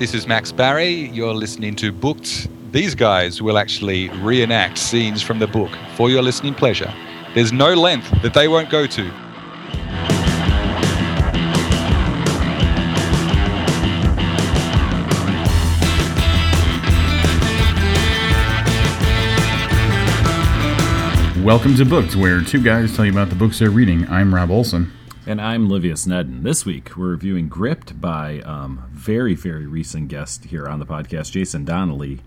This is Max Barry. You're listening to Booked. These guys will actually reenact scenes from the book for your listening pleasure. There's no length that they won't go to. Welcome to Booked, where two guys tell you about the books they're reading. I'm Rob Olson. And I'm Livius Nedden. This week we're reviewing Gripped by um, very, very recent guest here on the podcast, Jason Donnelly.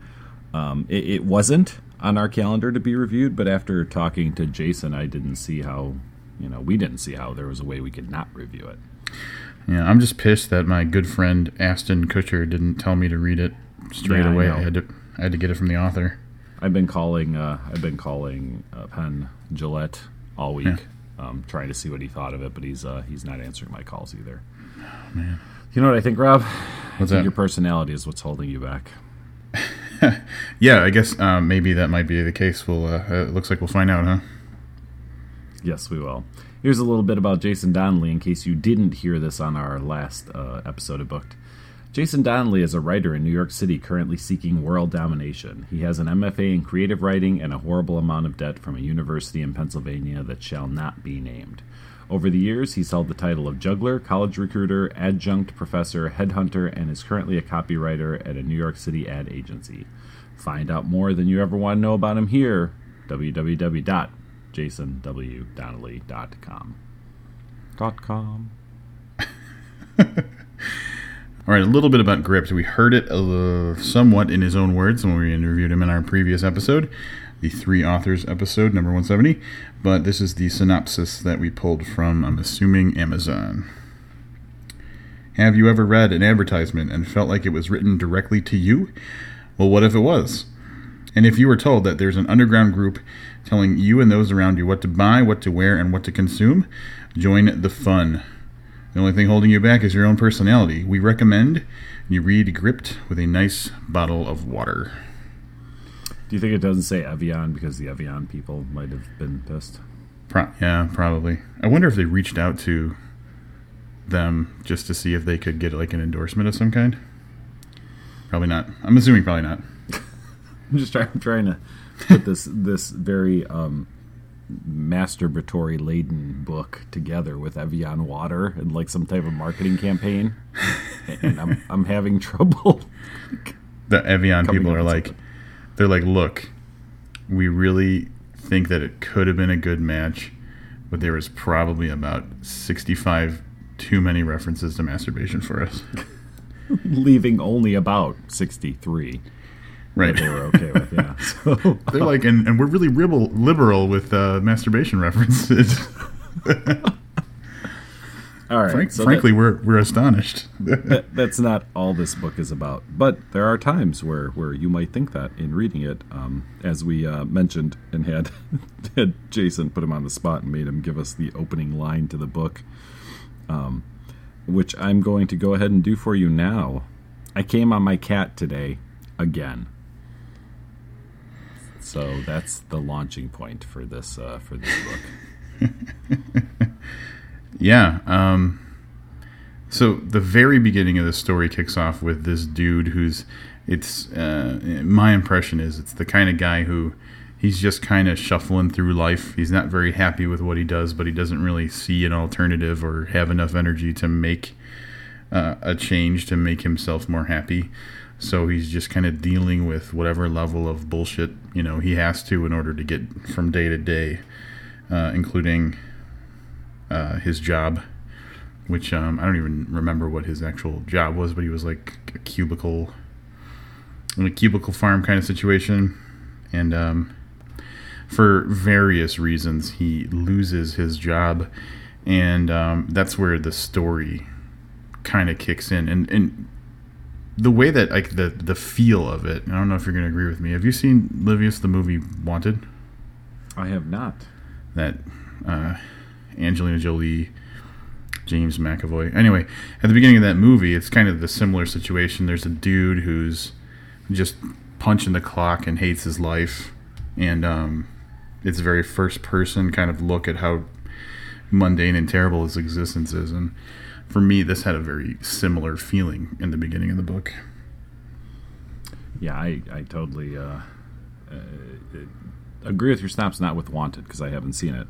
Um, it, it, wasn't on our calendar to be reviewed, but after talking to Jason, I didn't see how, you know, we didn't see how there was a way we could not review it. Yeah, I'm just pissed that my good friend Ashton Kutcher didn't tell me to read it straight Yeah, away. know. I, had to, I had to get it from the author. I've been calling, uh, I've been calling uh, Penn Jillette all week, Yeah. Um, trying to see what he thought of it, but he's uh, he's not answering my calls either. You know what I think, Rob? I think that? Your personality is what's holding you back. Yeah, I guess um, maybe that might be the case. We'll. Uh, uh, it looks like we'll find out, huh? Yes, we will. Here's a little bit about Jason Donnelly in case you didn't hear this on our last uh, episode of Booked. Jason Donnelly is a writer in New York City currently seeking world domination. He has an MFA in creative writing and a horrible amount of debt from a university in Pennsylvania that shall not be named. Over the years, he's held the title of juggler, college recruiter, adjunct professor, headhunter, and is currently a copywriter at a New York City ad agency. Find out more than you ever want to know about him here www.jasonwdonnelly.com. Dot com. All right, a little bit about Gripped. We heard it uh, somewhat in his own words when we interviewed him in our previous episode, the Three Authors episode, number 170. But this is the synopsis that we pulled from, I'm assuming, Amazon. Have you ever read an advertisement and felt like it was written directly to you? Well, what if it was? And if you were told that there's an underground group telling you and those around you what to buy, what to wear, and what to consume, join the fun. The only thing holding you back is your own personality. We recommend you read Gripped with a nice bottle of water. Do you think it doesn't say Evian because the Evian people might have been pissed? Pro- yeah, probably. I wonder if they reached out to them just to see if they could get like an endorsement of some kind. Probably not. I'm assuming probably not. I'm just trying, I'm trying to put this this very um, masturbatory laden book together with Evian water and like some type of marketing campaign, and I'm I'm having trouble. The Evian people are like, they're like, look, we really think that it could have been a good match, but there was probably about 65 too many references to masturbation for us. leaving only about 63 Right. that they were okay with. Yeah. So They're like, and, and we're really liberal, liberal with uh, masturbation references. all right. Frank, so frankly, we're we're astonished. that, that, that's not all this book is about. But there are times where where you might think that in reading it, um, as we uh, mentioned and had had Jason put him on the spot and made him give us the opening line to the book, um, which I'm going to go ahead and do for you now. I came on my cat today again. So that's the launching point for this uh, for this book. yeah. Um, so the very beginning of the story kicks off with this dude who's it's uh, my impression is it's the kind of guy who he's just kind of shuffling through life. He's not very happy with what he does, but he doesn't really see an alternative or have enough energy to make uh, a change to make himself more happy. So he's just kind of dealing with whatever level of bullshit you know he has to in order to get from day to day, uh, including uh, his job, which um, I don't even remember what his actual job was, but he was like a cubicle, in a cubicle farm kind of situation, and um, for various reasons he loses his job, and um, that's where the story kind of kicks in, and and the way that like the the feel of it. I don't know if you're going to agree with me. Have you seen Livius the movie Wanted? I have not. that uh, Angelina Jolie, James McAvoy. Anyway, at the beginning of that movie, it's kind of the similar situation. There's a dude who's just punching the clock and hates his life, and um, it's a very first person kind of look at how mundane and terrible his existence is. And for me, this had a very similar feeling in the beginning of the book. yeah, I I totally uh, uh, agree with your snaps, not with Wanted because I haven't seen it.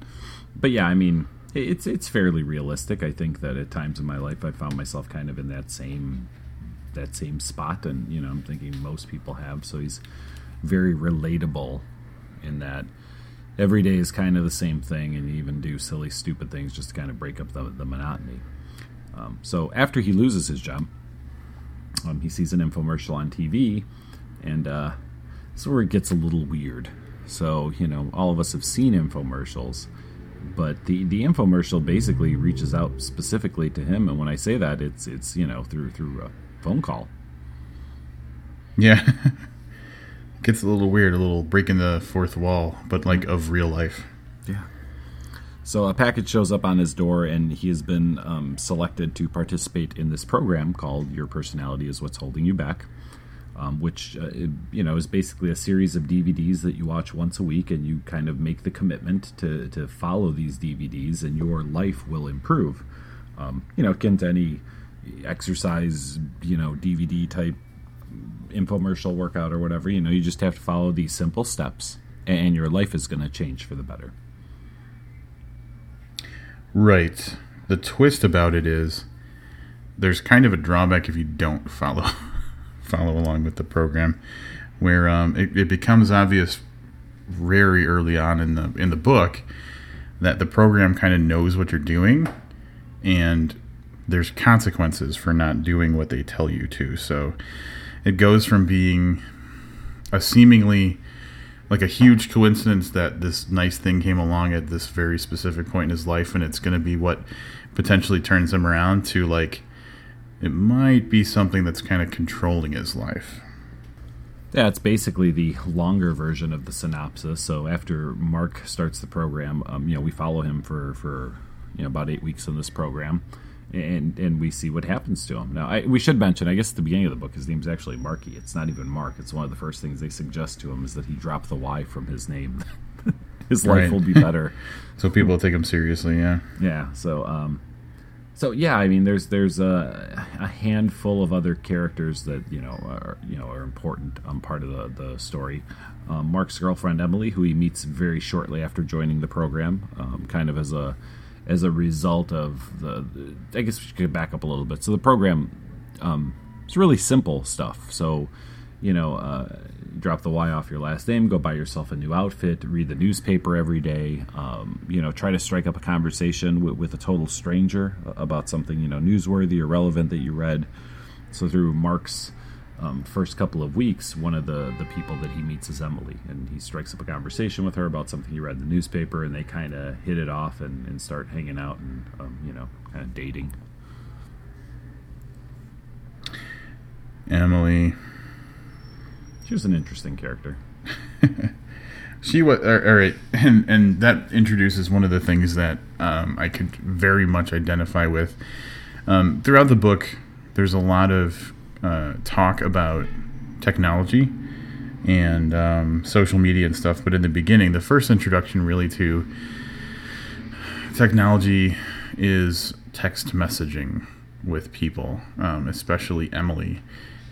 But yeah, I mean, it's it's fairly realistic. I think that at times in my life I found myself kind of in that same that same spot, and you know, I'm thinking most people have. So he's very relatable in that every day is kind of the same thing, and you even do silly, stupid things just to kind of break up the, the monotony. Um, so after he loses his job, um, he sees an infomercial on TV, and uh, this is where it gets a little weird. So, you know, all of us have seen infomercials, but the, the infomercial basically reaches out specifically to him. And when I say that, it's, it's you know, through, through a phone call. Yeah. gets a little weird, a little breaking the fourth wall, but like of real life. Yeah. So a package shows up on his door, and he has been um, selected to participate in this program called "Your Personality Is What's Holding You Back," um, which uh, you know is basically a series of DVDs that you watch once a week, and you kind of make the commitment to to follow these DVDs, and your life will improve. Um, you know, akin to any exercise, you know, DVD type infomercial workout or whatever. You know, you just have to follow these simple steps, and your life is going to change for the better. Right. The twist about it is there's kind of a drawback if you don't follow follow along with the program, where um, it, it becomes obvious very early on in the in the book that the program kind of knows what you're doing, and there's consequences for not doing what they tell you to. So it goes from being a seemingly like a huge coincidence that this nice thing came along at this very specific point in his life and it's going to be what potentially turns him around to like it might be something that's kind of controlling his life. Yeah, it's basically the longer version of the synopsis. So after Mark starts the program, um, you know, we follow him for for you know about eight weeks in this program, and and we see what happens to him. Now, I, we should mention, I guess, at the beginning of the book, his name's actually Marky. It's not even Mark. It's one of the first things they suggest to him is that he drop the Y from his name. his life right. will be better. so people will take him seriously. Yeah. Yeah. So, um, so yeah, I mean, there's there's a, a handful of other characters that you know are you know are important um, part of the the story. Um, Mark's girlfriend Emily, who he meets very shortly after joining the program, um, kind of as a as a result of the. I guess we should back up a little bit. So the program, um, it's really simple stuff. So, you know, uh, drop the Y off your last name, go buy yourself a new outfit, read the newspaper every day. Um, you know, try to strike up a conversation with, with a total stranger about something you know newsworthy or relevant that you read. So through Mark's um, first couple of weeks, one of the the people that he meets is Emily, and he strikes up a conversation with her about something he read in the newspaper, and they kind of hit it off and, and start hanging out and um, you know kind of dating. Emily, she was an interesting character. she was all right, and and that introduces one of the things that um, I could very much identify with. Um, throughout the book, there's a lot of uh, talk about technology and um, social media and stuff. But in the beginning, the first introduction really to technology is text messaging with people, um, especially Emily.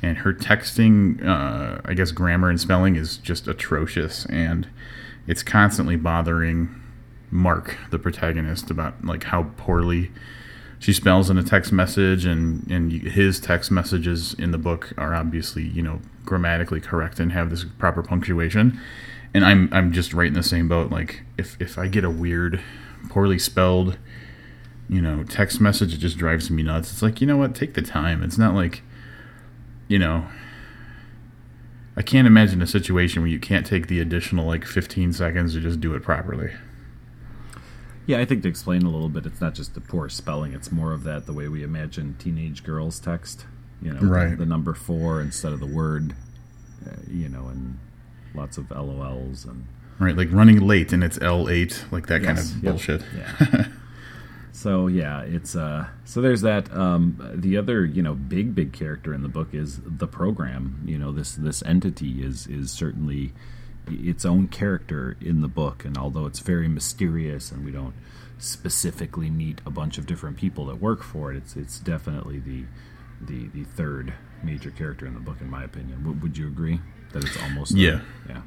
And her texting, uh, I guess, grammar and spelling is just atrocious. And it's constantly bothering Mark, the protagonist, about like how poorly she spells in a text message, and and his text messages in the book are obviously you know grammatically correct and have this proper punctuation. And I'm I'm just right in the same boat. Like if if I get a weird, poorly spelled, you know, text message, it just drives me nuts. It's like you know what, take the time. It's not like, you know. I can't imagine a situation where you can't take the additional like 15 seconds to just do it properly. Yeah, I think to explain a little bit, it's not just the poor spelling; it's more of that the way we imagine teenage girls text. You know, right. the, the number four instead of the word. Uh, you know, and lots of LOLs and right, like running late and it's L eight, like that yes, kind of yep. bullshit. Yeah. so yeah, it's uh. So there's that. Um, the other, you know, big big character in the book is the program. You know, this this entity is is certainly its own character in the book, and although it's very mysterious and we don't specifically meet a bunch of different people that work for it, it's it's definitely the the the third major character in the book, in my opinion. W- would you agree that it's almost Yeah. yeah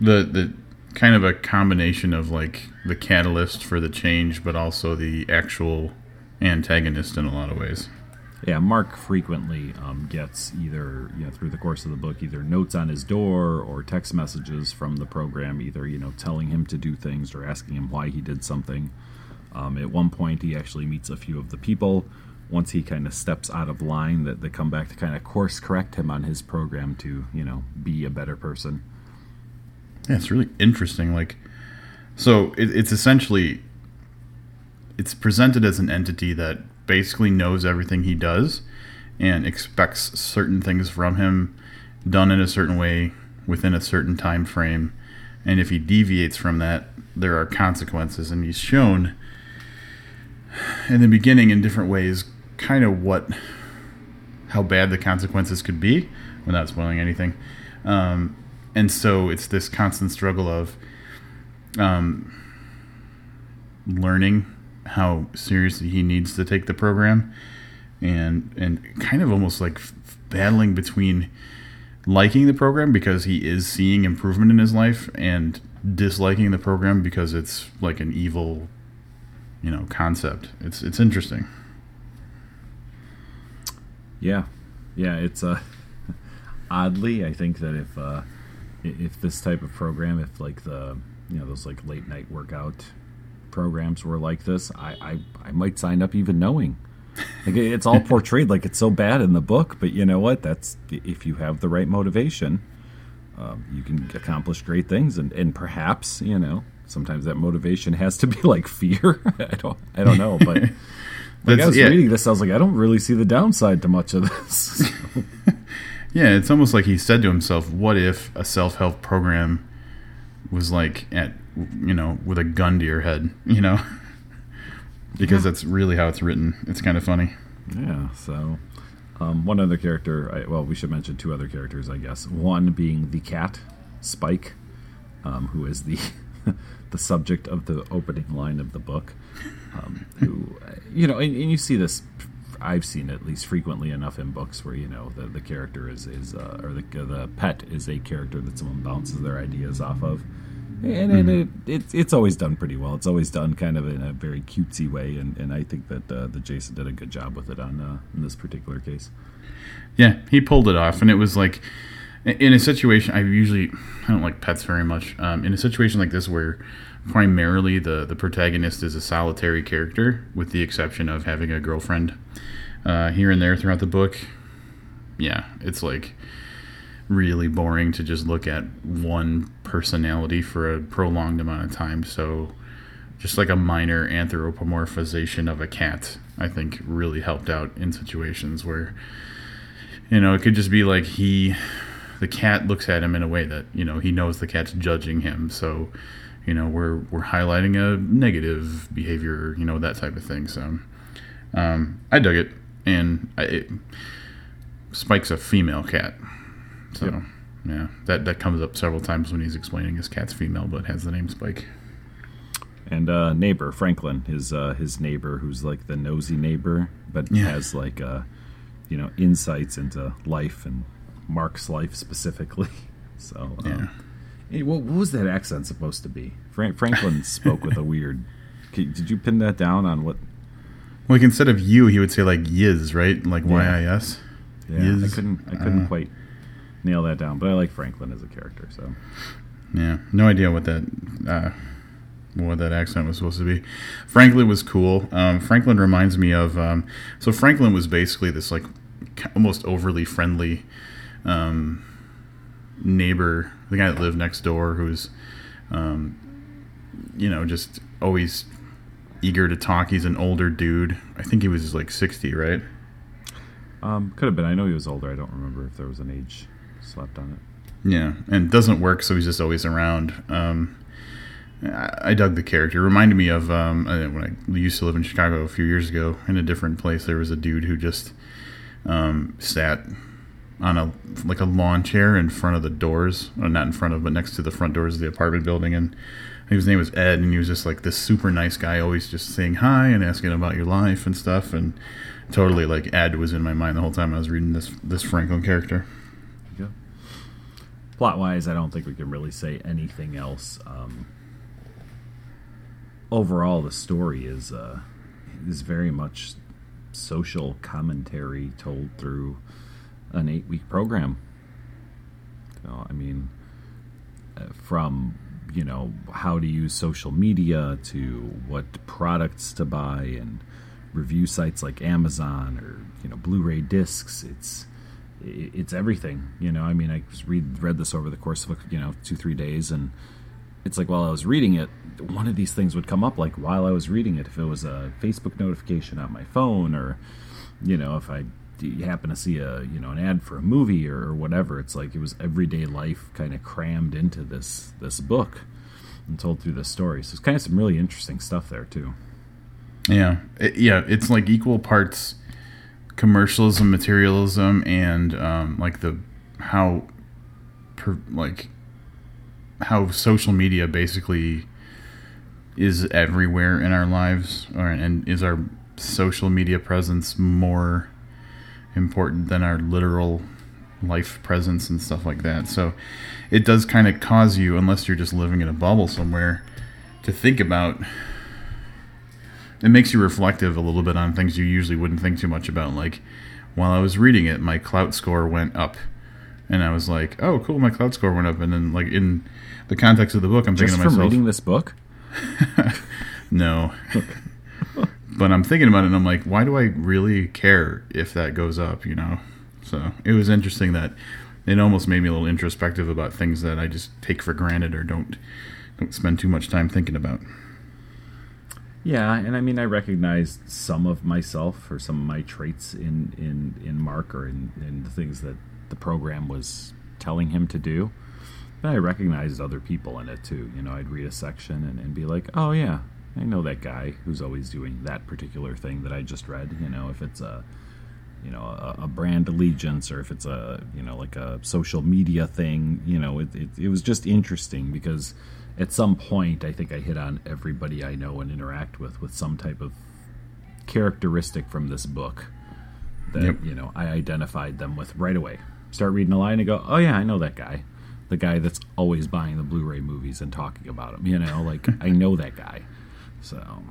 the the kind of a combination of like the catalyst for the change, but also the actual antagonist in a lot of ways. Yeah, Mark frequently um, gets either you know through the course of the book either notes on his door or text messages from the program, either you know telling him to do things or asking him why he did something. Um, at one point, he actually meets a few of the people. Once he kind of steps out of line, that they come back to kind of course correct him on his program to you know be a better person. Yeah, it's really interesting. Like, so it, it's essentially it's presented as an entity that basically knows everything he does and expects certain things from him done in a certain way within a certain time frame. And if he deviates from that there are consequences. And he's shown in the beginning in different ways kind of what how bad the consequences could be without spoiling anything. Um, and so it's this constant struggle of um, learning how seriously he needs to take the program. And and kind of almost like battling between liking the program because he is seeing improvement in his life and disliking the program because it's like an evil you know concept. It's it's interesting. Yeah, yeah. It's uh, oddly, I think that if uh, if this type of program, if like the you know those like late night workout programs were like this, I I, I might sign up even knowing. Like it's all portrayed like it's so bad in the book, but you know what? That's if you have the right motivation, um, you can accomplish great things, and and perhaps you know sometimes that motivation has to be like fear. I don't I don't know, but. Like I was yeah. reading this, I was like, I don't really see the downside to much of this. Yeah, it's almost like he said to himself, "What if a self-help program was like at you know with a gun to your head?" You know, because that's really how it's written. It's kind of funny. yeah. So, um, one other character. I, well, we should mention two other characters, I guess. One being the cat, Spike, um, who is the the subject of the opening line of the book. Um, who, uh, you know, and, and you see this. I've seen at least frequently enough in books where you know the, the character is is uh, or the the pet is a character that someone bounces their ideas off of, and, and it, it's it's always done pretty well. It's always done kind of in a very cutesy way, and, and I think that uh, that Jason did a good job with it on uh, in this particular case. Yeah, he pulled it off, and it was like in a situation. I usually I don't like pets very much. Um, in a situation like this, where primarily the the protagonist is a solitary character, with the exception of having a girlfriend uh, here and there throughout the book. Yeah, it's like really boring to just look at one personality for a prolonged amount of time. So, just like a minor anthropomorphization of a cat, I think really helped out in situations where you know, it could just be like he, the cat looks at him in a way that you know he knows the cat's judging him. So, you know, we're we're highlighting a negative behavior, you know, that type of thing. So, um, I dug it, and I, it, Spike's a female cat, so Yep. yeah, that that comes up several times when he's explaining his cat's female, but has the name Spike. And uh, neighbor Franklin, his uh, his neighbor, who's like the nosy neighbor, but Yeah. has like uh, you know insights into life and Mark's life specifically. So um, Yeah. what, what was that accent supposed to be? Frank, Franklin spoke with a weird. Did you pin that down on what? Like instead of you, he would say like yiz, right? Like Yeah. Y I S. Yeah, I couldn't. I couldn't uh, quite nail that down, but I like Franklin as a character. So Yeah, no idea what that uh, what that accent was supposed to be. Franklin was cool. Um, Franklin reminds me of um, so Franklin was basically this like almost overly friendly um, neighbor, the guy that lived next door, who's um, you know just always eager to talk. He's an older dude. I think he was like sixty, right? um, could have been. I know he was older. I don't remember if there was an age slapped on it. Yeah, and doesn't work, so he's just always around. Um, I, I dug the character. It reminded me of um, uh, when I used to live in Chicago a few years ago. In a different place, there was a dude who just um, sat on a like a lawn chair in front of the doors, or not in front of, but next to the front doors of the apartment building, and his name was Ed, and he was just like this super nice guy, always just saying hi and asking about your life and stuff, and totally like Ed was in my mind the whole time I was reading this this Franklin character. Plot wise, I don't think we can really say anything else. Um, overall, the story is uh, is very much social commentary told through an eight week program. So, I mean, uh, from you know how to use social media to what products to buy and review sites like Amazon or you know Blu-ray discs. It's it's everything. You know, I mean, I read read this over the course of you know two three days, and it's like while I was reading it, one of these things would come up like while I was reading it. If it was a Facebook notification on my phone, or you know, if I happen to see a you know an ad for a movie or, whatever, it's like it was everyday life kind of crammed into this this book and told through the story. So it's kind of some really interesting stuff there too. Yeah, it, yeah, it's like equal parts commercialism, materialism, and um, like the how per, like how social media basically is everywhere in our lives, or and is our social media presence more important than our literal life presence and stuff like that. So it does kind of cause you, unless you're just living in a bubble somewhere, to think about it makes you reflective a little bit on things you usually wouldn't think too much about. Like while I was reading it, my Klout score went up, and I was like, "Oh, cool, my Klout score went up." And then, like in the context of the book, I'm Just thinking from to myself, reading this book. "No." but I'm thinking about it, and I'm like, "Why do I really care if that goes up?" You know. So it was interesting that it almost made me a little introspective about things that I just take for granted or don't don't spend too much time thinking about. Yeah, and I mean, I recognized some of myself or some of my traits in in in Mark or in, in the things that the program was telling him to do. But I recognized other people in it too. You know, I'd read a section and, and be like, "Oh yeah, I know that guy who's always doing that particular thing that I just read." You know, if it's a you know a, a brand allegiance or if it's a you know like a social media thing, you know, it, it, it was just interesting because at some point, I think I hit on everybody I know and interact with with some type of characteristic from this book that Yep. you know I identified them with right away. Start reading a line and go, "Oh yeah, I know that guy." The guy that's always buying the Blu-ray movies and talking about them, you know, like I know that guy. So,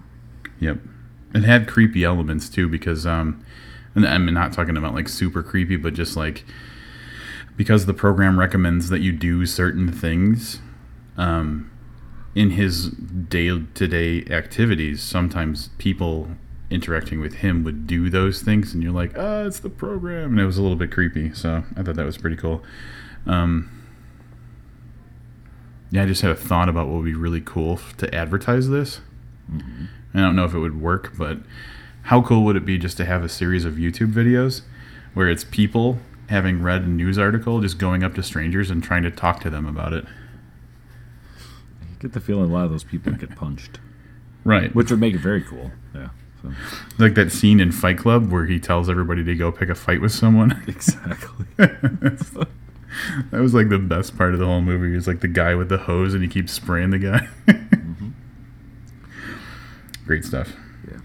Yep. It had creepy elements too because um and I'm not talking about like super creepy but just like because the program recommends that you do certain things um in his day-to-day activities sometimes people interacting with him would do those things and you're like oh it's the program. And it was a little bit creepy so i thought that was pretty cool. Um yeah i just had a thought about what would be really cool to advertise this. I don't know if it would work, but how cool would it be just to have a series of YouTube videos where it's people having read a news article just going up to strangers and trying to talk to them about it? Get the feeling a lot of those people get punched, Right. which would make it very cool. Yeah. So. Like that scene in Fight Club where he tells everybody to go pick a fight with someone. Exactly. that was like the best part of the whole movie. Is like the guy with the hose and he keeps spraying the guy. Mm-hmm. Great stuff. Yeah.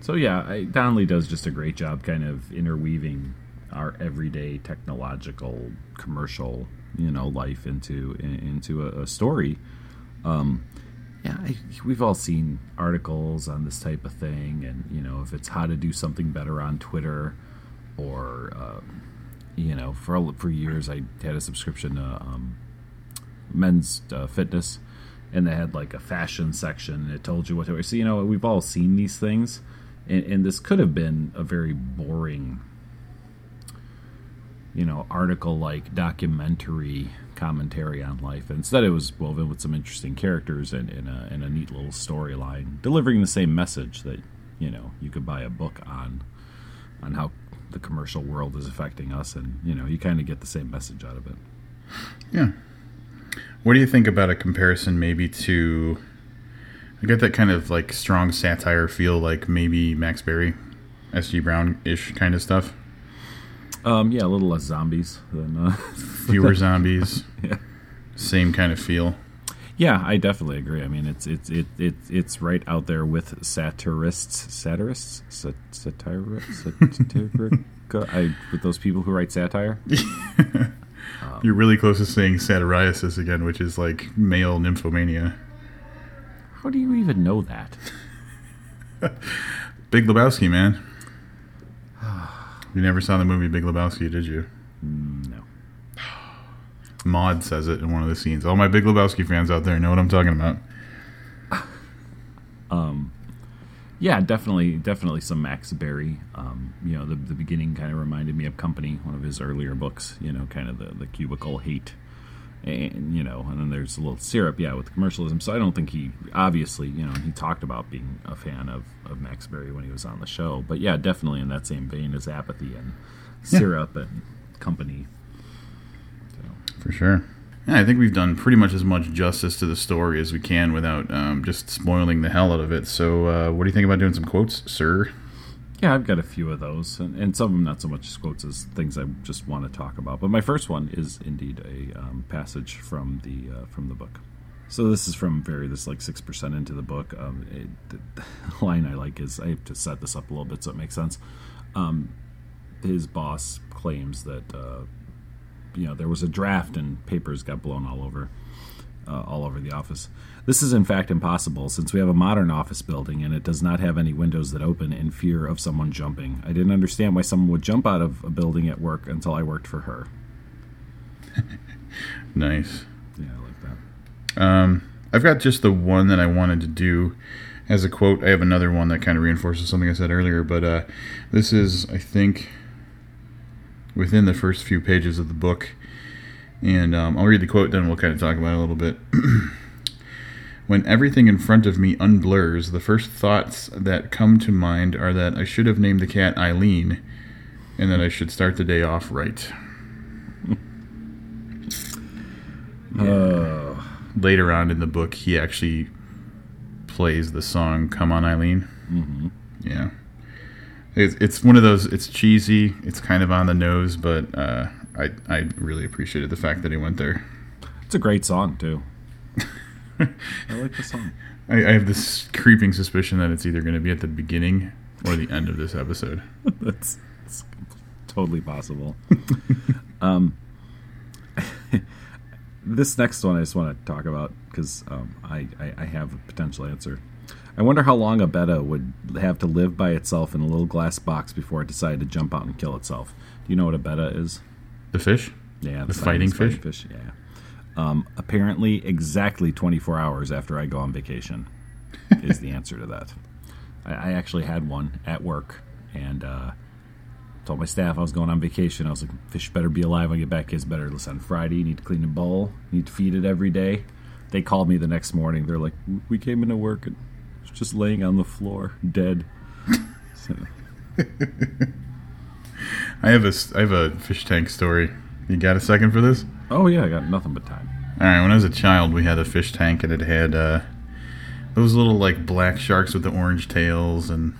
So yeah, I, Donnelly does just a great job, kind of interweaving our everyday technological commercial, you know, life into in, into a, a story. Um, yeah, I, we've all seen articles on this type of thing, and you know, if it's how to do something better on Twitter, or um, you know, for for years I had a subscription to um, Men's uh, Fitness, and they had like a fashion section, and it told you what to wear. So you know, we've all seen these things, and, and this could have been a very boring, you know, article like documentary commentary on life. Instead, it was woven with some interesting characters and, and, a, and a neat little storyline, delivering the same message that you know you could buy a book on, on how the commercial world is affecting us, and you know you kind of get the same message out of it. Yeah. What do you think about a comparison maybe to I get that kind of like strong satire feel like maybe Max Barry, S.G. Browne ish kind of stuff. Um, yeah, a little less zombies than. Uh, Fewer zombies. Yeah. Same kind of feel. Yeah, I definitely agree. I mean, it's it's it, it it's right out there with satirists, satirists, sat, satirists, satiric, I, with those people who write satire. You're really close to saying satyriasis again, which is like male nymphomania. How do you even know that? Big Lebowski, man. You never saw the movie Big Lebowski, did you? No. Maude says it in one of the scenes. All my Big Lebowski fans out there know what I'm talking about. Um, Yeah, definitely, definitely some Max Barry. Um, you know, the the beginning kind of reminded me of Company, one of his earlier books. You know, kind of the the cubicle hate, and you know, and then there's a little syrup, yeah, with commercialism. So I don't think he obviously, you know, he talked about being a fan of of Max Barry when he was on the show. But yeah, definitely in that same vein as Apathy and Syrup and Company. For sure. Yeah, I think we've done pretty much as much justice to the story as we can without um, just spoiling the hell out of it. So, uh, what do you think about doing some quotes, sir? Yeah, I've got a few of those, and, and some of them not so much as quotes as things I just want to talk about. But my first one is indeed a um, passage from the uh, from the book. So this is from very this like six percent into the book. Um, it, the line I like is I have to set this up a little bit so it makes sense. Um, his boss claims that uh, you know there was a draft and papers got blown all over uh, all over the office. This is in fact impossible since we have a modern office building and it does not have any windows that open in fear of someone jumping. I didn't understand why someone would jump out of a building at work until I worked for her. Nice. Yeah, I like that. Um, I've got just the one that I wanted to do as a quote. I have another one that kind of reinforces something I said earlier, but uh, this is, I think, within the first few pages of the book. And um, I'll read the quote, then we'll kind of talk about it a little bit. when everything in front of me unblurs, the first thoughts that come to mind are that I should have named the cat Eileen and that I should start the day off right. Uh, Later on in the book, he actually plays the song "Come On, Eileen." mhm. Yeah, it's, it's one of those. It's cheesy. It's kind of on the nose, but uh, I I really appreciated the fact that he went there. It's a great song too. I like the song. I, I have this creeping suspicion that it's either going to be at the beginning or the end of this episode. that's, that's totally possible. um, this next one I just want to talk about because um, I, I, I have a potential answer. I wonder how long a betta would have to live by itself in a little glass box before it decided to jump out and kill itself. Do you know what a betta is? The fish. Yeah, The Siamese fighting fish. Yeah. Um, apparently, exactly 24 hours after I go on vacation is the answer to that. I, I actually had one at work and uh, told my staff I was going on vacation. I was like, fish better be alive when I get back. Kids better listen on Friday. You need to clean the bowl. You need to feed it every day. They called me the next morning. They're like, we came into work and it's just laying on the floor, dead. So, I have a I have a fish tank story. You got a second for this? Oh yeah, I got nothing but time. All right. When I was a child, we had a fish tank, and it had uh, those little like black sharks with the orange tails and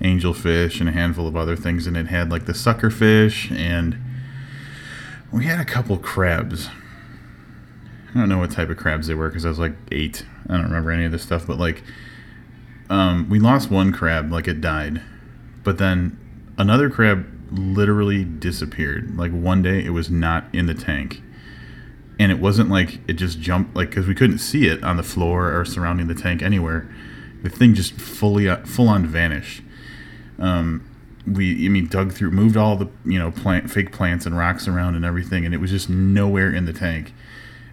angelfish and a handful of other things. And it had like the sucker fish, and we had a couple crabs. I don't know what type of crabs they were because I was like eight. I don't remember any of this stuff, but like, um, we lost one crab, like it died, but then another crab literally disappeared. Like one day, it was not in the tank. And it wasn't like it just jumped like because we couldn't see it on the floor or surrounding the tank anywhere. The thing just fully full on vanished. Um we i mean dug through moved all the you know plant fake plants and rocks around and everything and it was just nowhere in the tank.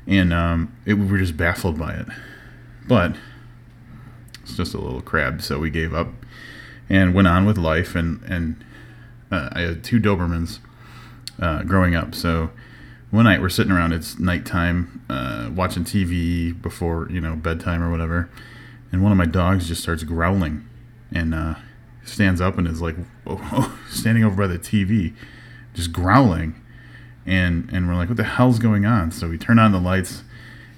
And um it, we were just baffled by it. But it's just a little crab so we gave up and went on with life and and uh, i had two dobermans uh, growing up. So one night we're sitting around it's nighttime uh, watching tv before you know bedtime or whatever. And one of my dogs just starts growling and uh, stands up and is like standing over by the tv just growling. And and we're like what the hell's going on? So we turn on the lights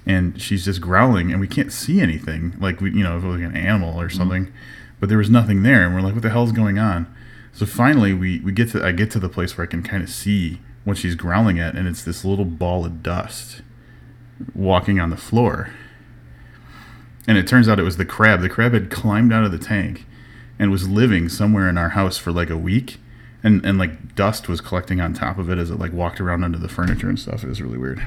and she's just growling and we can't see anything. Like we you know if it was like an animal or something but there was nothing there. And we're like what the hell's going on so finally we we get to i get to the place where i can kind of see what she's growling at and it's this little ball of dust walking on the floor. And it turns out it was the crab. The crab had climbed out of the tank and was living somewhere in our house for like a week. And, and like dust was collecting on top of it as it like walked around under the furniture and stuff. It was really weird.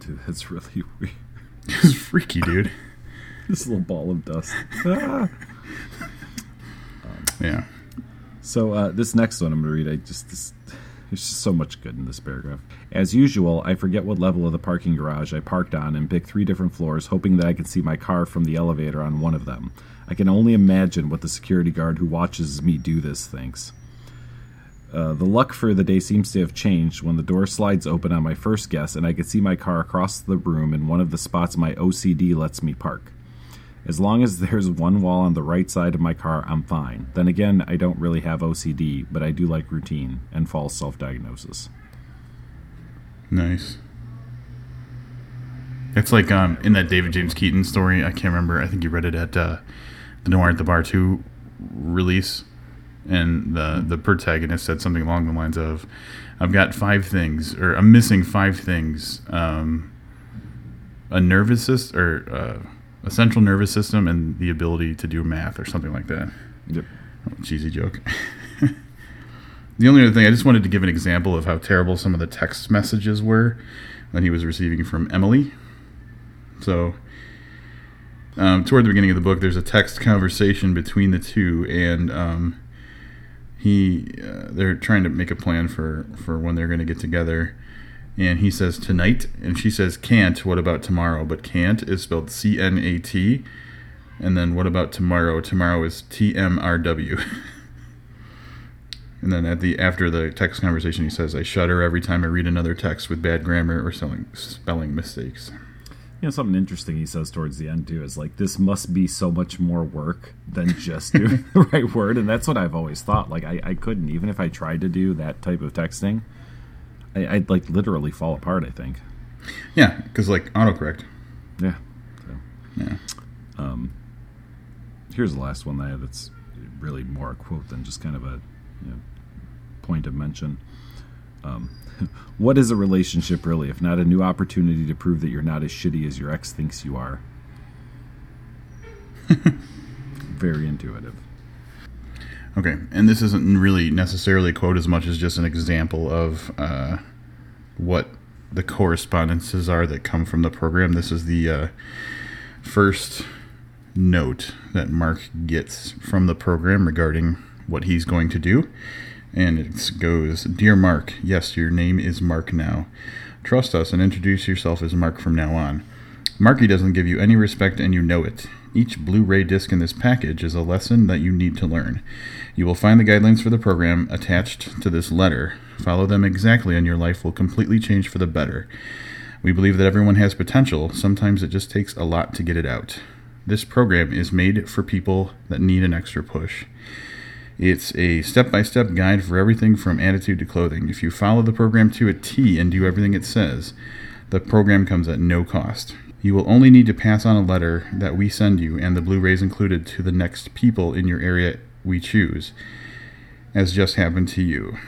Dude, that's really weird. It was freaky, dude. this little ball of dust. Ah. Yeah. So uh, this next one I'm going to read, I just this, there's just so much good in this paragraph. As usual, I forget what level of the parking garage I parked on and pick three different floors, hoping that I can see my car from the elevator on one of them. I can only imagine what the security guard who watches me do this thinks. Uh, the luck for the day seems to have changed when the door slides open on my first guess and I can see my car across the room in one of the spots my OCD lets me park. As long as there's one wall on the right side of my car, I'm fine. Then again, I don't really have OCD, but I do like routine and false self diagnosis. Nice. It's like um, in that David James Keaton story. I can't remember. I think you read it at uh, the Noir at the Bar 2 release. And the, the protagonist said something along the lines of, I've got five things, or I'm missing five things. Um, a nervous system, or uh, a central nervous system, and the ability to do math, or something like that. Yep. Oh, cheesy joke. the only other thing, I just wanted to give an example of how terrible some of the text messages were that he was receiving from Emily. So, um, toward the beginning of the book, there's a text conversation between the two, and um, he uh, they're trying to make a plan for for when they're going to get together. And he says tonight, and she says can't. What about tomorrow? But can't is spelled C N A T. And then what about tomorrow? Tomorrow is T M R W. And then at the after the text conversation, he says, "I shudder every time I read another text with bad grammar or spelling spelling mistakes." You know, something interesting he says towards the end, too, is like, this must be so much more work than just doing the right word. And that's what I've always thought. Like, I, I couldn't, even if I tried to do that type of texting, I, I'd like literally fall apart, I think. Yeah, because like autocorrect. Yeah. So, Yeah. here's the last one that I have that's really more a quote than just kind of a you know, point of mention. Um, what is a relationship really, if not a new opportunity to prove that you're not as shitty as your ex thinks you are? Very intuitive. Okay, and this isn't really necessarily a quote as much as just an example of uh, what the correspondences are that come from the program. This is the uh, first note that Mark gets from the program regarding what he's going to do. And it goes Dear Mark, yes, your name is Mark now. Trust us and introduce yourself as Mark from now on. Marky doesn't give you any respect and you know it. Each Blu ray disc in this package is a lesson that you need to learn. You will find the guidelines for the program attached to this letter. Follow them exactly, and your life will completely change for the better. We believe that everyone has potential, sometimes it just takes a lot to get it out. This program is made for people that need an extra push. It's a step by step guide for everything from attitude to clothing. If you follow the program to a T and do everything it says, the program comes at no cost. You will only need to pass on a letter that we send you and the Blu rays included to the next people in your area we choose, as just happened to you.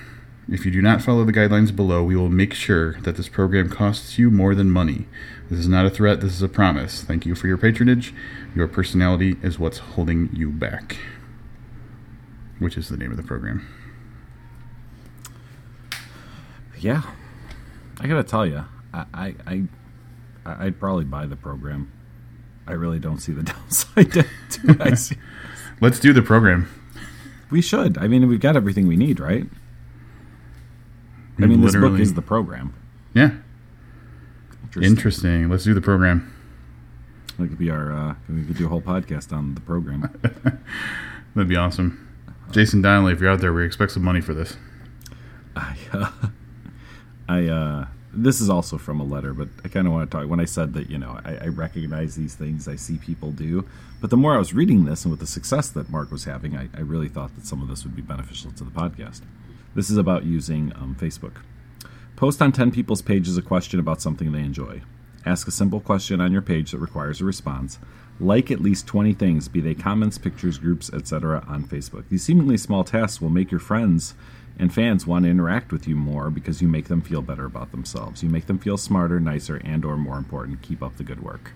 If you do not follow the guidelines below, we will make sure that this program costs you more than money. This is not a threat, this is a promise. Thank you for your patronage. Your personality is what's holding you back. Which is the name of the program. Yeah, I gotta tell you, I, I, I, I'd probably buy the program. I really don't see the downside to it. Let's do the program. We should. I mean, we've got everything we need, right? I mean, this book is the program. Yeah. Interesting. Interesting. Let's do the program. That could be our. Uh, we could do a whole podcast on the program. That'd be awesome. Jason Donnelly, if you're out there, we expect some money for this. I, uh, I, uh, this is also from a letter, but I kind of want to talk. When I said that, you know, I, I recognize these things I see people do, but the more I was reading this and with the success that Mark was having, I, I really thought that some of this would be beneficial to the podcast. This is about using um, Facebook. Post on 10 people's pages a question about something they enjoy. Ask a simple question on your page that requires a response. Like at least 20 things, be they comments, pictures, groups, etc., on Facebook. These seemingly small tasks will make your friends And fans want to interact with you more because you make them feel better about themselves. You make them feel smarter, nicer, and or more important, keep up the good work.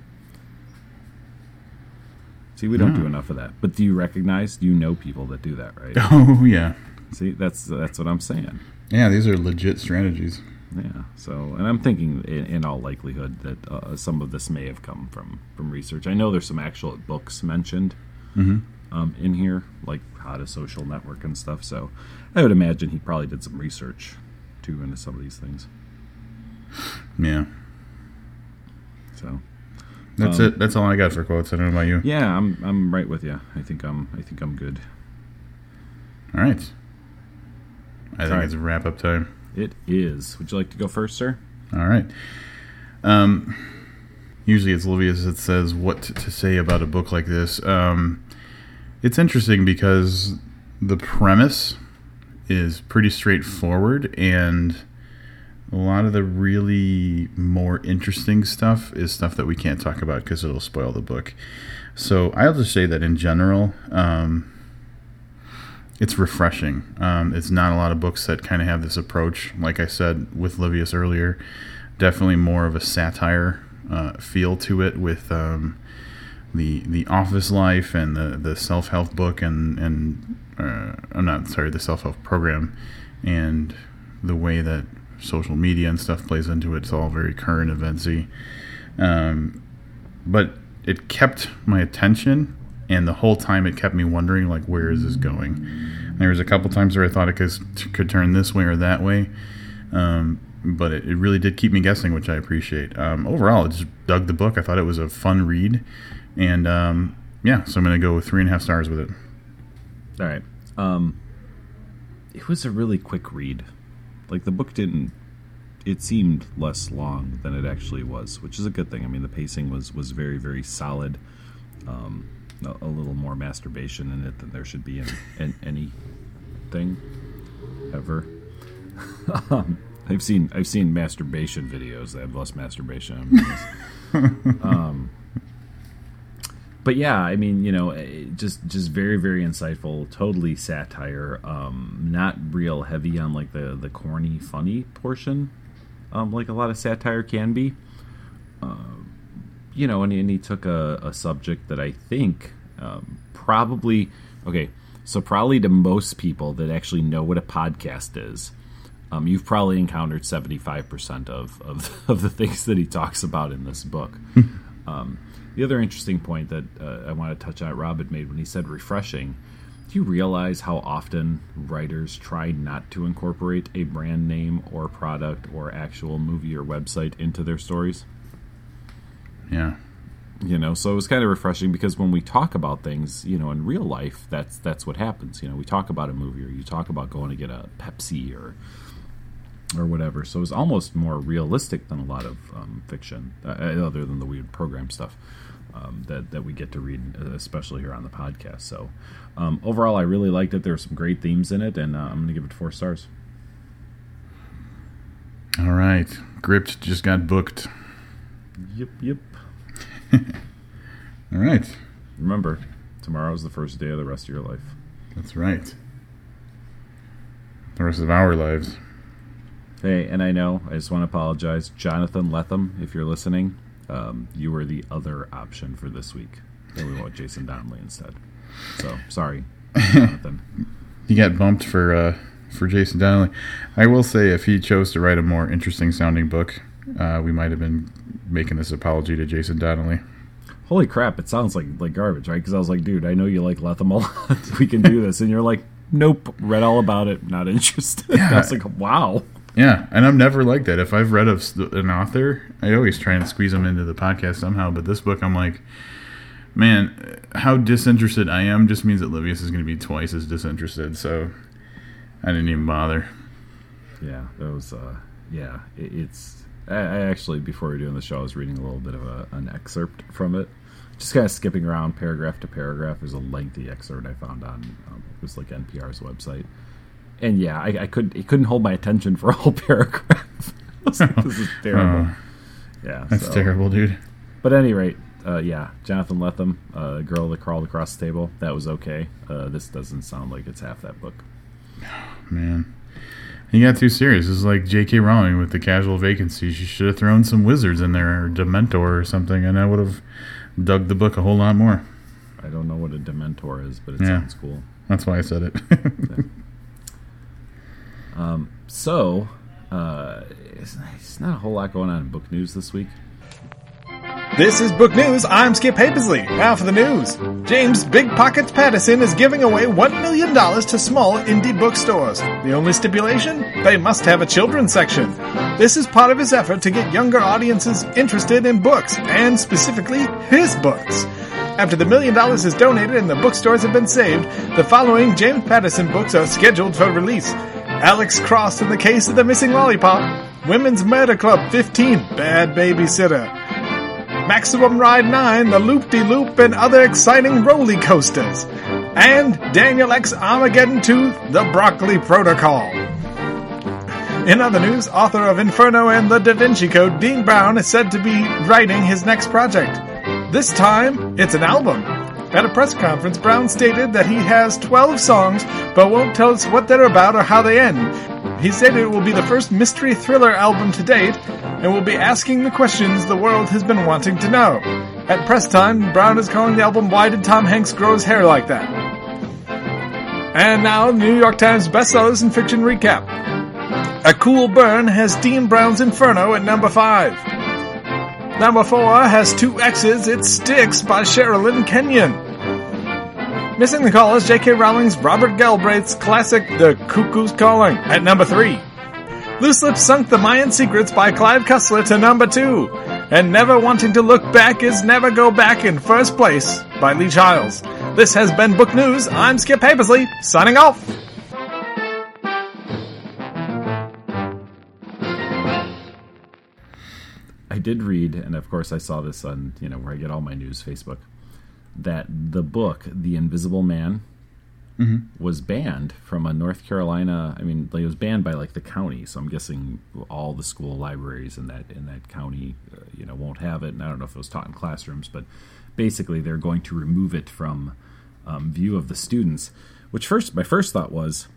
See, we don't do enough of that. But do you recognize? Do you know people that do that, right? Oh yeah, See, that's that's what I'm saying. yeah. These are legit strategies. Yeah. So, and I'm thinking, in, in all likelihood, that uh, some of this may have come from from research. I know there's some actual books mentioned um, in here, like how to social network and stuff. So, I would imagine he probably did some research too into some of these things. Yeah, So, that's Um, it. That's all I got for quotes. I don't know about you. yeah, I'm I'm right with you. I think I'm I think I'm good. All right. I think right. it's wrap up time. It is. Would you like to go first, sir? All right. Um, usually it's Livius that says what to say about a book like this. Um, it's interesting because the premise is pretty straightforward, and a lot of the really more interesting stuff is stuff that we can't talk about because it'll spoil the book. So I'll just say that in general, um, it's refreshing. Um, it's not a lot of books that kind of have this approach. Like I said with Livius earlier, definitely more of a satire uh, feel to it with um, the the office life and the, the self help book and and uh, I'm not sorry the self help program and the way that social media and stuff plays into it. It's all very current eventsy. Um, but it kept my attention and the whole time it kept me wondering like where is this going there was a couple times where i thought it could, could turn this way or that way um, but it, it really did keep me guessing which i appreciate um, overall i just dug the book i thought it was a fun read and um, yeah so i'm going to go with three and a half stars with it All right. Um, it was a really quick read. Like the book didn't. It seemed less long than it actually was, which is a good thing. I mean, the pacing was was very very solid. Um, a, a little more masturbation in it than there should be in, in anything ever. um, I've seen I've seen masturbation videos that have less masturbation. um, but yeah, I mean, you know, eh, just just very very insightful, totally satire, um, not real heavy on like the the corny funny portion, um, like a lot of satire can be. Um, you know, and, and he took a, a subject that I think um, probably okay. So probably to most people that actually know what a podcast is, um, you've probably encountered seventy five percent of of of the things that he talks about in this book. um, the other interesting point that uh, I want to touch on, Rob had made when he said refreshing. Do you realize how often writers try not to incorporate a brand name or product or actual movie or website into their stories? yeah you know so it was kind of refreshing because when we talk about things you know in real life that's that's what happens you know we talk about a movie or you talk about going to get a pepsi or or whatever so it was almost more realistic than a lot of um, fiction uh, other than the weird program stuff um, that, that we get to read especially here on the podcast. So um, overall i really liked it there were some great themes in it and uh, i'm going to give it four stars. All right. Gripped just got booked. Yep yep. All right. Remember tomorrow's the first day of the rest of your life. That's right. The rest of our lives. Hey, and I know I just want to apologize, Jonathan Lethem, if you're listening. Um, you were the other option for this week, and we went with Jason Donnelly instead. So sorry, Jonathan. He got bumped for uh, for Jason Donnelly. I will say, if he chose to write a more interesting sounding book, uh, we might have been making this apology to Jason Donnelly. Holy crap! It sounds like like garbage, right? Because I was like, dude, I know you like Lethem a lot. we can do this, and you're like, nope, read all about it, not interested. I was like, wow. Yeah, and I'm never like that. If I've read of an author, I always try and squeeze them into the podcast somehow. But this book, I'm like, man, how disinterested I am just means that Livius is going to be twice as disinterested. So I didn't even bother. Yeah, that was uh, yeah. It, it's I, I actually before we were doing the show, I was reading a little bit of a, an excerpt from it, just kind of skipping around paragraph to paragraph. There's a lengthy excerpt I found on um, it was like NPR's website, and yeah, I, I could it couldn't hold my attention for a whole paragraph. Like, this is terrible. Oh, yeah, that's so- terrible, dude. But at any rate, uh, yeah, Jonathan Lethem, uh, girl that crawled across the table, that was okay. Uh, this doesn't sound like it's half that book. Man. He got too serious. It's like J.K. Rowling with the casual vacancies. She should have thrown some wizards in there or Dementor or something, and I would have dug the book a whole lot more. I don't know what a Dementor is, but it Yeah. sounds cool. That's why I said it. So, uh, it's, it's not a whole lot going on in book news this week. This is Book News. I'm Skip Hapersley. Now for the news. James Big Pockets Patterson is giving away $1 million to small indie bookstores. The only stipulation? They must have a children's section. This is part of his effort to get younger audiences interested in books, and specifically his books. After the million dollars is donated and the bookstores have been saved, the following James Patterson books are scheduled for release. Alex Cross in the Case of the Missing Lollipop, Women's Murder Club 15, Bad Babysitter, Maximum Ride 9, The Loop De Loop, and other exciting roller coasters. And Daniel X Armageddon 2, The Broccoli Protocol. In other news, author of Inferno and The Da Vinci Code, Dan Brown is said to be writing his next project. This time, it's an album. At a press conference, Brown stated that he has 12 songs, but won't tell us what they're about or how they end. He said it will be the first mystery thriller album to date, and will be asking the questions the world has been wanting to know. At press time, Brown is calling the album Why Did Tom Hanks Grow His Hair Like That? And now, the New York Times bestsellers and fiction recap. A Cool Burn has Dan Brown's Inferno at number 5. Number 4 has two X's, It Sticks by Sherrilyn Kenyon. Missing the Call is J.K. Rowling's Robert Galbraith's classic The Cuckoo's Calling at number 3. Loose Lips Sunk the Mayan Secrets by Clive Cussler to number 2. And Never Wanting to Look Back is Never Go Back in First Place by Lee Childs. This has been Book News. I'm Skip Hapersley, signing off. I did read, and of course I saw this on you know where I get all my news, Facebook, that the book The Invisible Man was banned from a North Carolina. I mean, like, it was banned by like the county, so I'm guessing all the school libraries in that in that county, uh, you know, won't have it. And I don't know if it was taught in classrooms, but basically they're going to remove it from um, view of the students. Which first, my first thought was,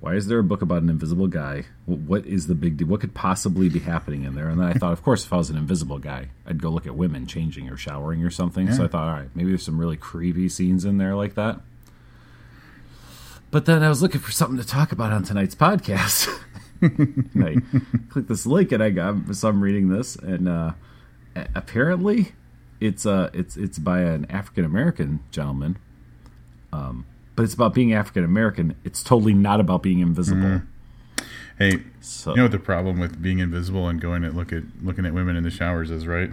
why is there a book about an invisible guy? What is the big deal? What could possibly be happening in there? And then I thought, of course, if I was an invisible guy, I'd go look at women changing or showering or something. So I thought, all right, maybe there's some really creepy scenes in there like that. But then I was looking for something to talk about on tonight's podcast. I clicked this link and I got so I'm reading this and uh, apparently it's uh it's it's by an African American gentleman. Um, but it's about being African American. It's totally not about being invisible. Mm. hey, So you know what the problem with being invisible and going to look at looking at women in the showers is, right?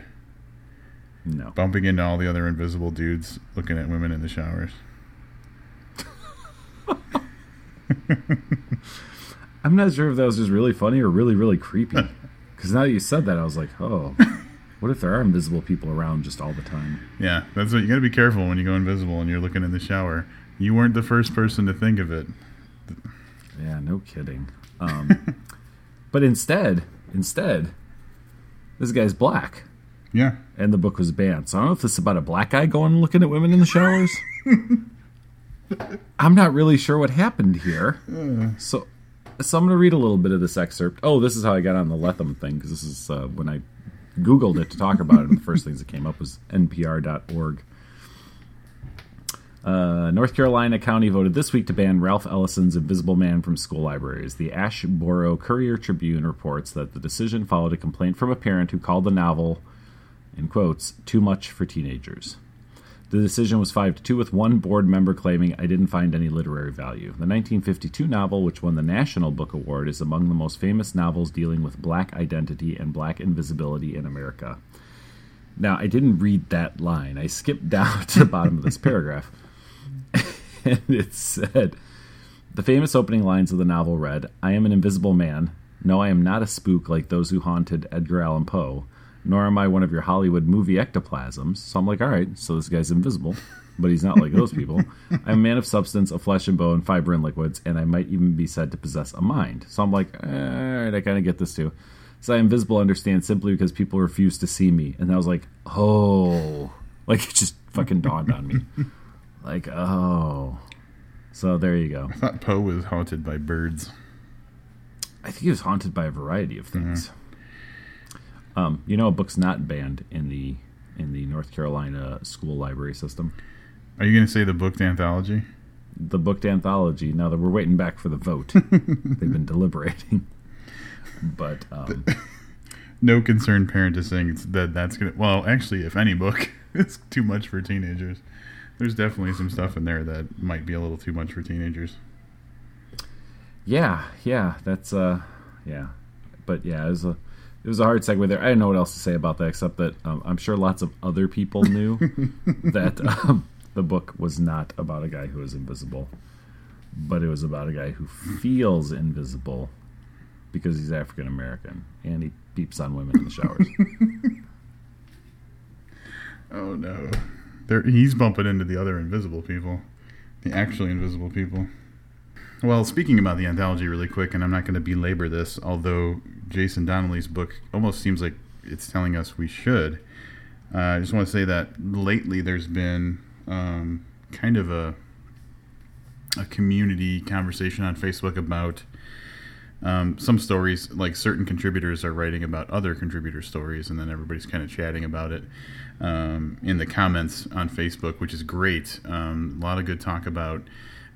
no. Bumping into all the other invisible dudes looking at women in the showers. I'm not sure if that was just really funny or really really creepy. Because now that you said that, I was like, oh, what if there are invisible people around just all the time? Yeah, that's what you got to be careful when you go invisible and you're looking in the shower. You weren't the first person to think of it. Yeah, no kidding. Um, but instead, instead, this guy's black. Yeah, and the book was banned. So I don't know if this is about a black guy going and looking at women in the showers. I'm not really sure what happened here. So, so I'm going to read a little bit of this excerpt. Oh, this is how I got on the Lethem thing because this is uh, when I Googled it to talk about it, and the first things that came up was npr.org. Uh, North Carolina County voted this week to ban Ralph Ellison's Invisible Man from school libraries. The Asheboro Courier Tribune reports that the decision followed a complaint from a parent who called the novel, in quotes, too much for teenagers. The decision was 5 to 2, with one board member claiming, I didn't find any literary value. The 1952 novel, which won the National Book Award, is among the most famous novels dealing with black identity and black invisibility in America. Now, I didn't read that line. I skipped down to the bottom of this paragraph. and it said, the famous opening lines of the novel read, I am an invisible man. No, I am not a spook like those who haunted Edgar Allan Poe, nor am I one of your Hollywood movie ectoplasms. So I'm like, all right, so this guy's invisible, but he's not like those people. I'm a man of substance, of flesh and bone, fiber and liquids, and I might even be said to possess a mind. So I'm like, all right, I kind of get this too. So I am visible, understand simply because people refuse to see me. And I was like, oh, like it just fucking dawned on me. Like, oh. So there you go. I thought Poe was haunted by birds. I think he was haunted by a variety of things. Um, you know, a book's not banned in the in the North Carolina school library system. Are you going to say the booked anthology? The booked anthology. Now that we're waiting back for the vote, they've been deliberating. But um, No concerned parent is saying that that's gonna. Well, actually, if any book is too much for teenagers, there's definitely some stuff in there that might be a little too much for teenagers. yeah, yeah, that's uh, yeah, but yeah, it was a it was a hard segue there. I didn't know what else to say about that except that um, I'm sure lots of other people knew that um, the book was not about a guy who is invisible, but it was about a guy who feels invisible because he's African American and he peeps on women in the showers. Oh no, he's bumping into the other invisible people, the actually invisible people. Well, speaking about the anthology really quick, and I'm not going to belabor this, although Jason Donnelly's book almost seems like it's telling us we should. Uh, I just want to say that lately there's been um, kind of a a community conversation on Facebook about um, some stories. Like certain contributors are writing about other contributor stories, and then everybody's kind of chatting about it um, in the comments on Facebook, which is great. Um, a lot of good talk about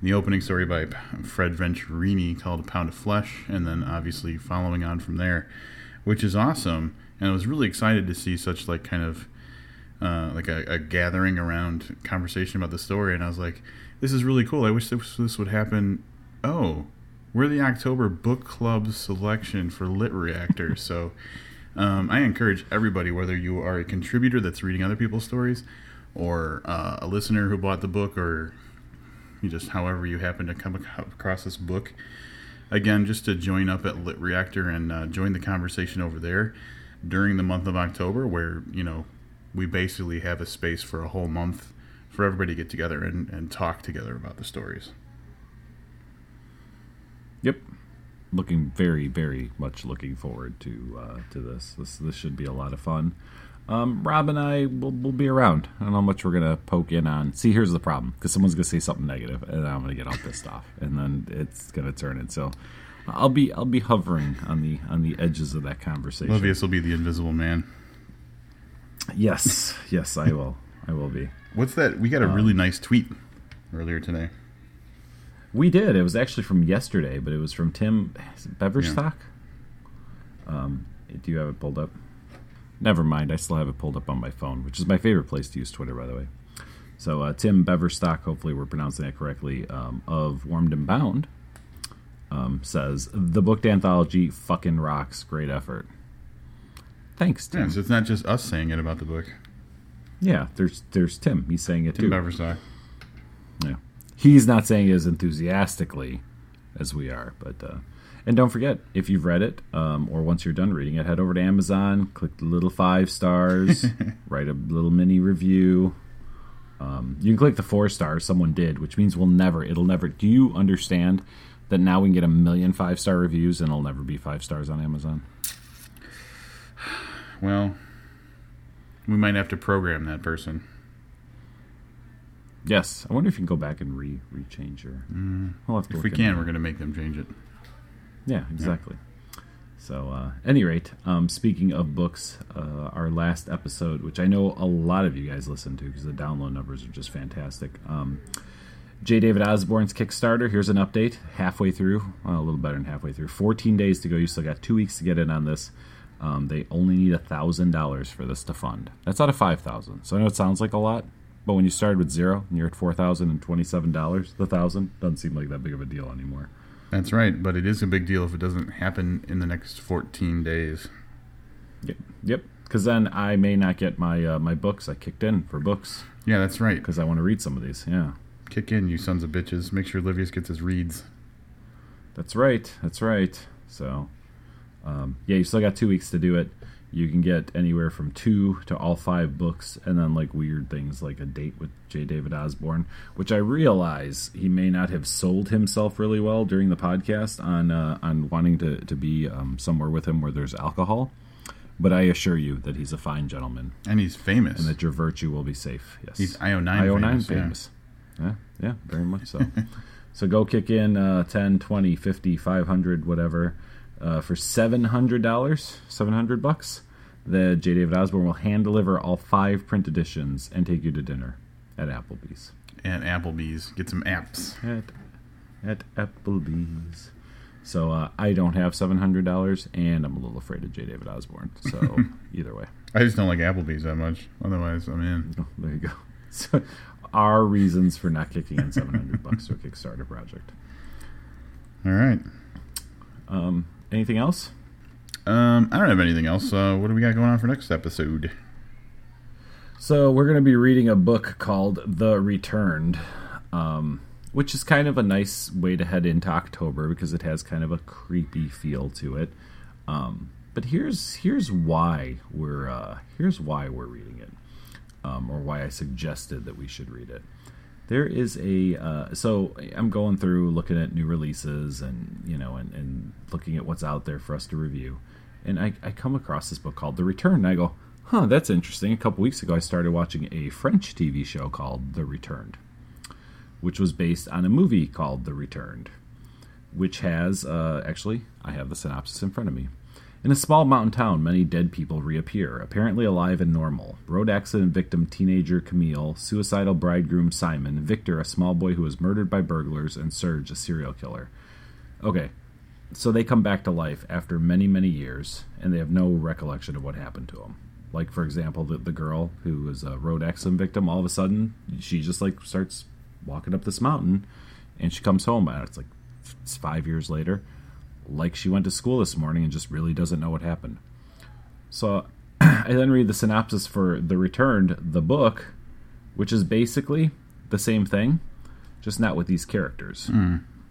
the opening story by Fred Venturini called "A Pound of Flesh," and then obviously following on from there, which is awesome. And I was really excited to see such like kind of uh, like a, a gathering around conversation about the story, and I was like, "This is really cool. I wish this, this would happen." Oh, we're the October book club selection for Lit Reactor, so um, I encourage everybody, whether you are a contributor that's reading other people's stories, or uh, a listener who bought the book, or you just however you happen to come across this book, again, just to join up at Lit Reactor and uh, join the conversation over there during the month of October, where you know we basically have a space for a whole month for everybody to get together and, and talk together about the stories. Yep. Looking very, very much looking forward to uh, to this. This this should be a lot of fun. Um, Rob and I will will be around. I don't know how much we're gonna poke in on. See, here's the problem because someone's gonna say something negative, and I'm gonna get all pissed off, and then it's gonna turn it. So I'll be I'll be hovering on the on the edges of that conversation. Livius will be the invisible man. Yes, yes, I will. I will be. What's that? We got a really nice tweet earlier today. We did. It was actually from yesterday, but it was from Tim Beverstock. Um, do you have it pulled up? Never mind. I still have it pulled up on my phone, which is my favorite place to use Twitter, by the way. So uh, Tim Beverstock, hopefully we're pronouncing that correctly, um, of Warmed and Bound, um, says the booked anthology fucking rocks. Great effort. Thanks, Yeah, Tim. so it's not just us saying it about the book. Yeah, there's there's Tim. He's saying it Tim too. Tim Beverstock. Yeah, he's not saying it as enthusiastically as we are, but uh, and don't forget if you've read it um, or once you're done reading it, head over to Amazon, click the little five stars, write a little mini review. Um, you can click the four stars. Someone did, which means we'll never. It'll never. Do you understand that now we can get a million five star reviews and it'll never be five stars on Amazon? Well, we might have to program that person. Yes, I wonder if you can go back and re rechange your. We'll have to If we can, we're going to make them change it. Yeah, exactly. So, uh, any rate, um, speaking of books, uh, our last episode, which I know a lot of you guys listen to because the download numbers are just fantastic. Um, J. David Osborne's Kickstarter. Here's an update. Halfway through, well, a little better than halfway through. 14 days to go. You still got two weeks to get in on this. Um, they only need a thousand dollars for this to fund. That's out of five thousand. So I know it sounds like a lot, but when you started with zero and you're at four thousand and twenty-seven dollars, the thousand doesn't seem like that big of a deal anymore. That's right, but it is a big deal if it doesn't happen in the next 14 days. Yep, yep. Because then I may not get my uh, my books. I kicked in for books Yeah, that's right. because I want to read some of these. Yeah, Kick in, you sons of bitches. Make sure Livius gets his reads. that's right. That's right. So, um, yeah, you still got two weeks to do it. You can get anywhere from two to all five books, and then like weird things like a date with J. David Osborne, which I realize he may not have sold himself really well during the podcast on uh, on wanting to to be um, somewhere with him where there's alcohol. But I assure you that he's a fine gentleman And he's famous. and that your virtue will be safe. Yes, He's IO9 IO9 famous, famous. yeah. Yeah. yeah, very much so. so go kick in uh, 10, 20, 50, 500, whatever. Uh, for seven hundred dollars, seven hundred bucks. The J. David Osborne will hand deliver all five print editions and take you to dinner at Applebee's. At Applebee's, get some apps. At at Applebee's. So uh, I don't have seven hundred dollars, and I'm a little afraid of J. David Osborne. So either way, I just don't like Applebee's that much. Otherwise, I'm in. oh, there you go. So our reasons for not kicking in seven hundred bucks to a Kickstarter project. All right. Um, anything else? Um, I don't have anything else. Uh, what do we got going on for next episode? So we're going to be reading a book called The Returned, um, which is kind of a nice way to head into October because it has kind of a creepy feel to it. Um, but here's here's why we're uh, here's why we're reading it, um, or why I suggested that we should read it. There is a uh, so I'm going through looking at new releases and you know and, and looking at what's out there for us to review, and I, I come across this book called The Return. And I go, huh, that's interesting. A couple weeks ago, I started watching a French TV show called The Returned, which was based on a movie called The Returned, which has uh, actually I have the synopsis in front of me. In a small mountain town, many dead people reappear, apparently alive and normal. Road accident victim teenager Camille, suicidal bridegroom Simon, Victor, a small boy who was murdered by burglars, and Serge, a serial killer. Okay, so they come back to life after many, many years, and they have no recollection of what happened to them. Like, for example, the, the girl who was a road accident victim, all of a sudden, she just like starts walking up this mountain, and she comes home, and it's like it's five years later like she went to school this morning and just really doesn't know what happened. So I then read the synopsis for The Returned, the book, which is basically the same thing, just not with these characters.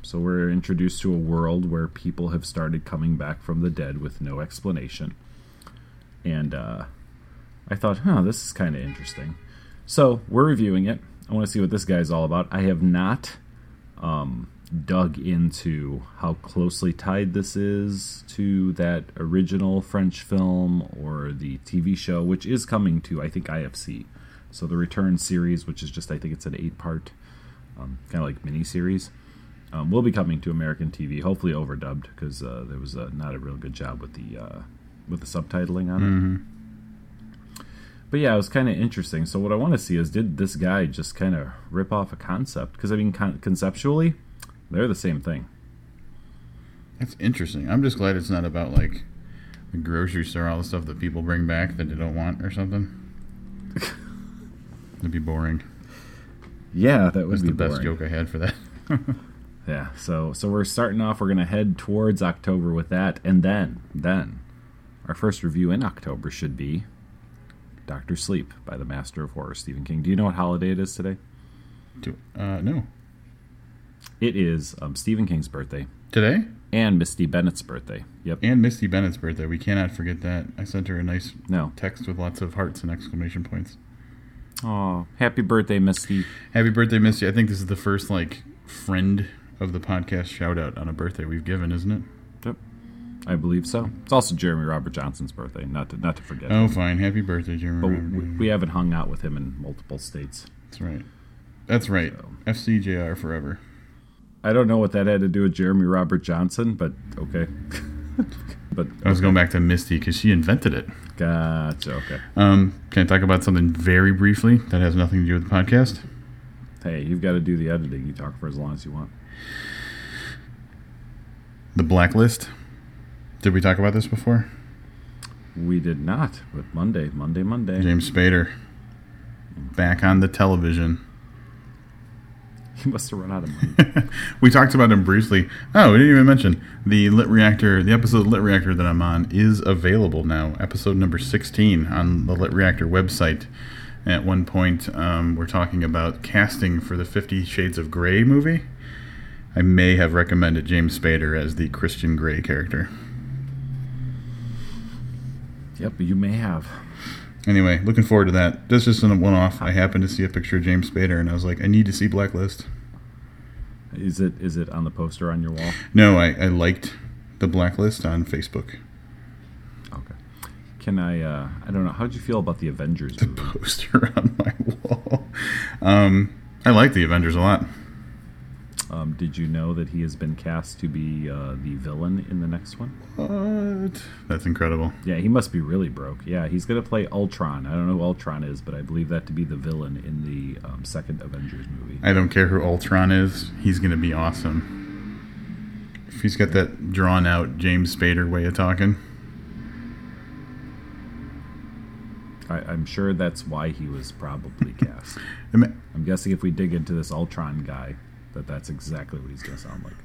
So we're introduced to a world where people have started coming back from the dead with no explanation. And uh, I thought, huh, this is kind of interesting. So we're reviewing it. I want to see what this guy's all about. I have not um, dug into how closely tied this is to that original French film or the TV show, which is coming to, I think, IFC. So the Return series, which is just, I think it's an eight part, um, kind of like mini series, um, will be coming to American TV, hopefully overdubbed, because uh, there was uh, not a real good job with the uh, with the subtitling on it. But yeah, it was kind of interesting. So what I want to see is, did this guy just kind of rip off a concept? Because I mean, con- conceptually, they're the same thing. That's interesting. I'm just glad it's not about like the grocery store, all the stuff that people bring back that they don't want or something. It'd be boring. Yeah, that would That's be the best boring. joke I had for that. Yeah, so so we're starting off. We're gonna head towards October with that, and then then our first review in October should be Doctor Sleep by the Master of Horror, Stephen King. Do you know what holiday it is today? Do- uh, no. It is um, Stephen King's birthday Today? and Misty Bennett's birthday. Yep. And Misty Bennett's birthday. We cannot forget that. I sent her a nice No. text with lots of hearts and exclamation points. Oh, happy birthday, Misty. Happy birthday, Misty. I think this is the first like friend of the podcast shout out on a birthday we've given, isn't it? Yep. I believe so. It's also Jeremy Robert Johnson's birthday. Not to not to forget. Oh, fine. Happy birthday, Jeremy. but Robert. we, we haven't hung out with him in multiple states. That's right. That's right. So. FCJR forever. I don't know what that had to do with Jeremy Robert Johnson, but okay. but I was going back to Misty because she invented it. gotcha. Okay. Um, can I talk about something very briefly that has nothing to do with the podcast? Hey, you've got to do the editing. You talk for as long as you want. The Blacklist. Did we talk about this before? We did not, but Monday, Monday, Monday. James Spader. Back on the television. He must have run out of money. we talked about him briefly. Oh, we didn't even mention the Lit Reactor. The episode of Lit Reactor that I'm on is available now. Episode number 16 on the Lit Reactor website. At one point, um, we're talking about casting for the Fifty Shades of Grey movie. I may have recommended James Spader as the Christian Grey character. yep, you may have. Anyway, looking forward to that. That's just a one-off. I happened to see a picture of James Spader, and I was like, I need to see Blacklist. Is it is it on the poster on your wall? No, I, I liked the Blacklist on Facebook. Okay. Can I? uh I don't know. How did you feel about the Avengers movie? poster on my wall. Um, I like the Avengers a lot. Um, did you know that he has been cast to be uh, the villain in the next one? What? That's incredible. Yeah, he must be really broke. Yeah, he's going to play Ultron. I don't know who Ultron is, but I believe that to be the villain in the um, second Avengers movie. I don't care who Ultron is. He's going to be awesome. If he's got that drawn out James Spader way of talking. I, I'm sure that's why he was probably cast. I'm guessing if we dig into this Ultron guy, that that's exactly what he's going to sound like.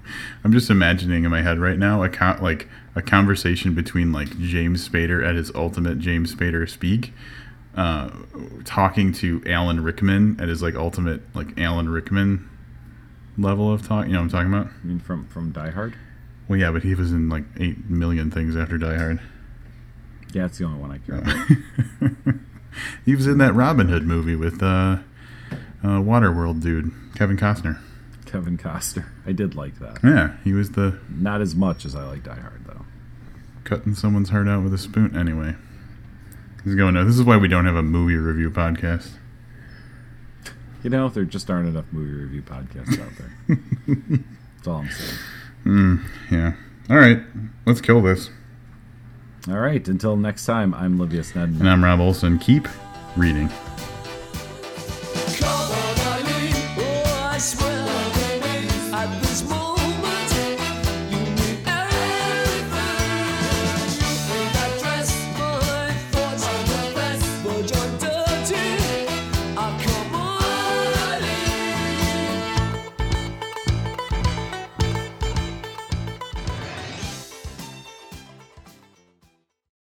I'm just imagining in my head right now a con- like a conversation between like James Spader at his ultimate James Spader speak, uh, talking to Alan Rickman at his like ultimate like Alan Rickman level of talk. You know what I'm talking about? I mean, from from Die Hard. Well, yeah, but he was in like eight million things after Die Hard. Yeah, it's the only one I care about. He was in that Robin Hood movie with uh, uh, Waterworld dude Kevin Costner. Kevin Costner. I did like that. Yeah, he was the Not as much as I like Die Hard, though. cutting someone's heart out with a spoon. Anyway, he's going. No, this is why we don't have a movie review podcast. You know, there just aren't enough movie review podcasts out there. That's all I'm saying. Hmm, yeah. All right, let's kill this. All right, until next time, I'm Livius Nedin. And I'm Rob Olson. Keep reading.